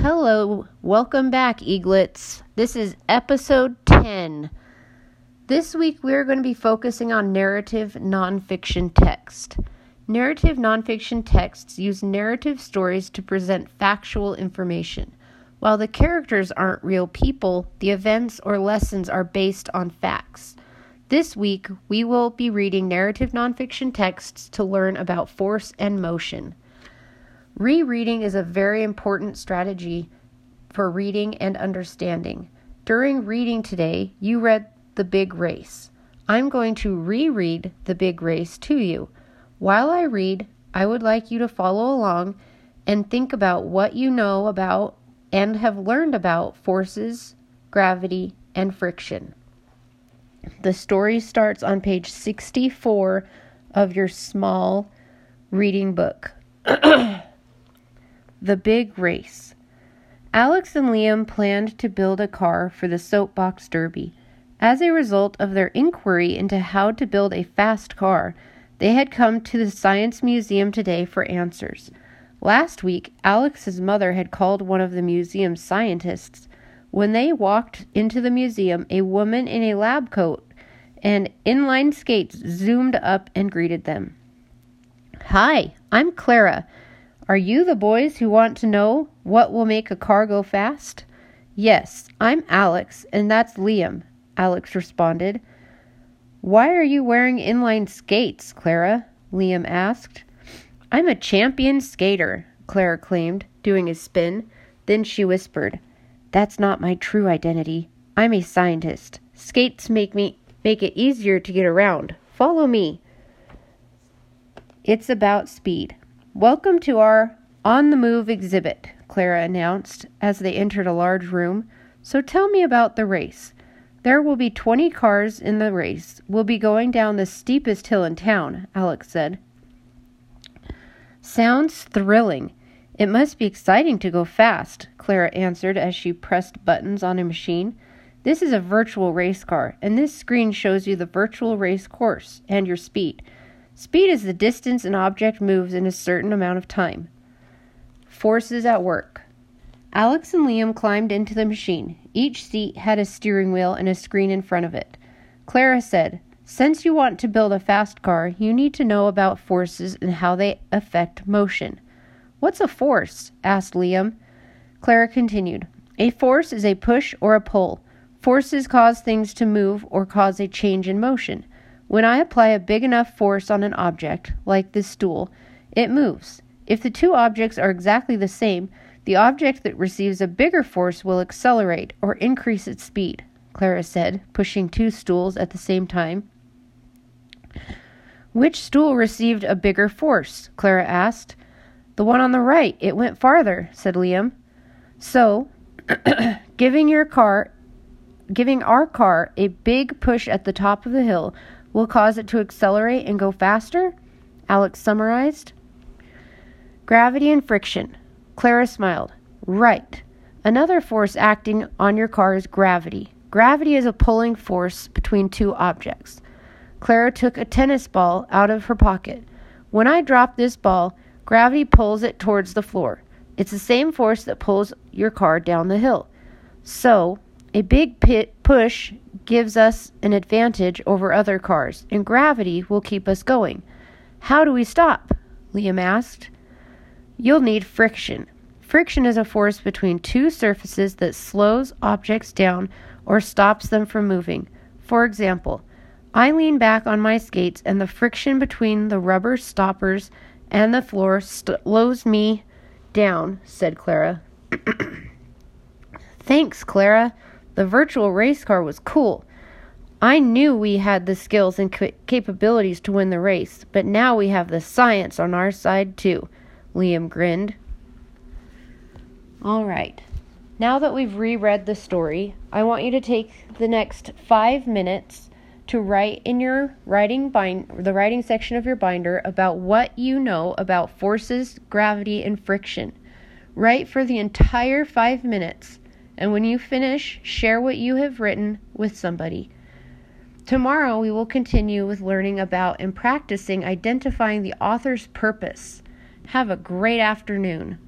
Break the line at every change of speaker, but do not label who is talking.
Hello, welcome back, Eaglets. This is episode 10. This week we are going to be focusing on narrative nonfiction text. Narrative nonfiction texts use narrative stories to present factual information. While the characters aren't real people, the events or lessons are based on facts. This week we will be reading narrative nonfiction texts to learn about force and motion. Rereading is a very important strategy for reading and understanding. During reading today, you read The Big Race. I'm going to reread The Big Race to you. While I read, I would like you to follow along and think about what you know about and have learned about forces, gravity, and friction. The story starts on page 64 of your small reading book. The Big Race. Alex and Liam planned to build a car for the Soapbox Derby. As a result of their inquiry into how to build a fast car, they had come to the Science Museum today for answers. Last week, Alex's mother had called one of the museum's scientists. When they walked into the museum, a woman in a lab coat and inline skates zoomed up and greeted them. Hi, I'm Clara. Are you the boys who want to know what will make a car go fast? Yes, I'm Alex, and that's Liam, Alex responded. Why are you wearing inline skates, Clara? Liam asked. I'm a champion skater, Clara claimed, doing a spin. Then she whispered, That's not my true identity. I'm a scientist. Skates make me make it easier to get around. Follow me. It's about speed. Welcome to our On the Move exhibit, Clara announced as they entered a large room. So tell me about the race. There will be 20 cars in the race. We'll be going down the steepest hill in town, Alex said. Sounds thrilling. It must be exciting to go fast, Clara answered as she pressed buttons on a machine. This is a virtual race car, and this screen shows you the virtual race course and your speed. Speed is the distance an object moves in a certain amount of time. Forces at work. Alex and Liam climbed into the machine. Each seat had a steering wheel and a screen in front of it. Clara said, Since you want to build a fast car, you need to know about forces and how they affect motion. What's a force? asked Liam. Clara continued, A force is a push or a pull. Forces cause things to move or cause a change in motion. When I apply a big enough force on an object, like this stool, it moves. If the two objects are exactly the same, the object that receives a bigger force will accelerate or increase its speed, Clara said, pushing two stools at the same time. Which stool received a bigger force? Clara asked. The one on the right. It went farther, said Liam. So, giving your car giving our car a big push at the top of the hill will cause it to accelerate and go faster? Alex summarized. Gravity and friction. Clara smiled. Right. Another force acting on your car is gravity. Gravity is a pulling force between two objects. Clara took a tennis ball out of her pocket. When I drop this ball, gravity pulls it towards the floor. It's the same force that pulls your car down the hill. So, a big push gives us an advantage over other cars, and gravity will keep us going. How do we stop? Liam asked. You'll need friction. Friction is a force between two surfaces that slows objects down or stops them from moving. For example, I lean back on my skates, and the friction between the rubber stoppers and the floor slows me down, said Clara. Thanks, Clara. The virtual race car was cool. I knew we had the skills and capabilities to win the race, but now we have the science on our side too. Liam grinned. All right. Now that we've reread the story, I want you to take the next five minutes to write in your writing bind the writing section of your binder about what you know about forces, gravity, and friction. Write for the entire five minutes and when you finish, share what you have written with somebody. Tomorrow, we will continue with learning about and practicing identifying the author's purpose. Have a great afternoon.